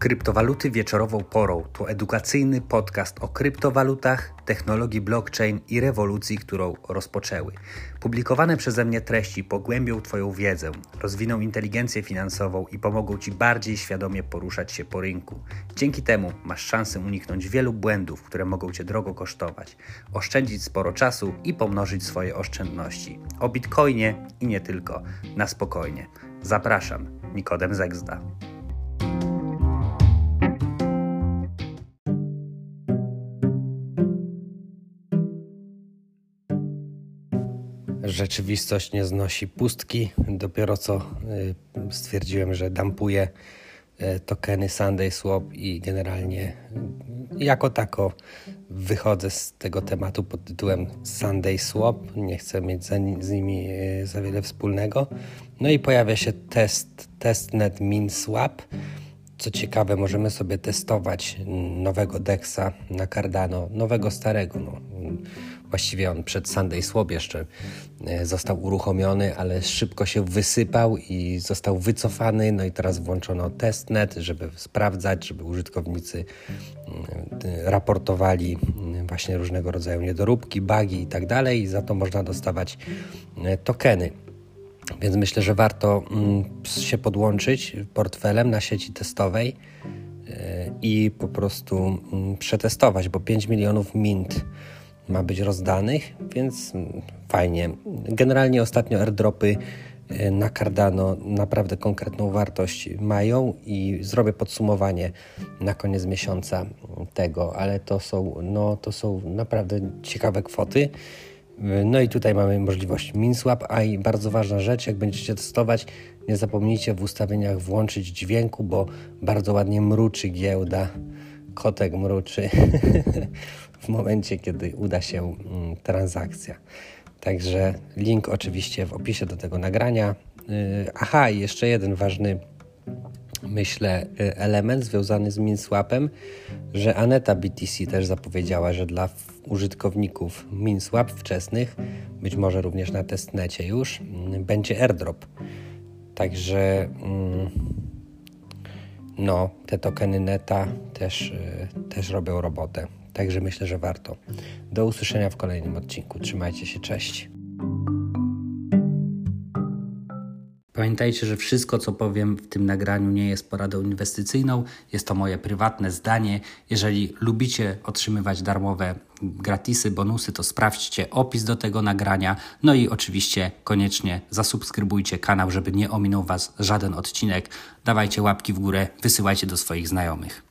Kryptowaluty wieczorową porą to edukacyjny podcast o kryptowalutach, technologii blockchain i rewolucji, którą rozpoczęły. Publikowane przeze mnie treści pogłębią Twoją wiedzę, rozwiną inteligencję finansową i pomogą Ci bardziej świadomie poruszać się po rynku. Dzięki temu masz szansę uniknąć wielu błędów, które mogą Cię drogo kosztować, oszczędzić sporo czasu i pomnożyć swoje oszczędności. O Bitcoinie i nie tylko. Na spokojnie. Zapraszam, Nikodem Zegzda. Rzeczywistość nie znosi pustki. Dopiero co y, stwierdziłem, że dampuję y, tokeny Sunday Swap i generalnie y, jako tako wychodzę z tego tematu pod tytułem Sunday Swap. Nie chcę mieć z nimi za wiele wspólnego. No i pojawia się test testnet min swap. Co ciekawe, możemy sobie testować nowego DEXa na Cardano, nowego starego. No Właściwie on przed Sunday Swap jeszcze e, został uruchomiony, ale szybko się wysypał i został wycofany. No i teraz włączono testnet, żeby sprawdzać, żeby użytkownicy e, raportowali e, właśnie różnego rodzaju niedoróbki, bugi i tak dalej. I za to można dostawać tokeny. Więc myślę, że warto się podłączyć portfelem na sieci testowej i po prostu przetestować, bo 5 milionów mint ma być rozdanych, więc fajnie. Generalnie ostatnio airdropy e, na Cardano naprawdę konkretną wartość mają i zrobię podsumowanie na koniec miesiąca tego, ale to są, no, to są naprawdę ciekawe kwoty. No i tutaj mamy możliwość MinSwap, a i bardzo ważna rzecz, jak będziecie testować, nie zapomnijcie w ustawieniach włączyć dźwięku, bo bardzo ładnie mruczy giełda. Kotek mruczy. w momencie, kiedy uda się mm, transakcja. Także link oczywiście w opisie do tego nagrania. Y, aha, i jeszcze jeden ważny, myślę, y, element związany z MinSwapem, że Aneta BTC też zapowiedziała, że dla użytkowników MinSwap wczesnych, być może również na testnecie już, mm, będzie airdrop. Także mm, no, te tokeny neta też, y, też robią robotę. Także myślę, że warto. Do usłyszenia w kolejnym odcinku. Trzymajcie się, cześć. Pamiętajcie, że wszystko, co powiem w tym nagraniu, nie jest poradą inwestycyjną. Jest to moje prywatne zdanie. Jeżeli lubicie otrzymywać darmowe gratisy, bonusy, to sprawdźcie opis do tego nagrania. No i oczywiście koniecznie zasubskrybujcie kanał, żeby nie ominął Was żaden odcinek. Dawajcie łapki w górę, wysyłajcie do swoich znajomych.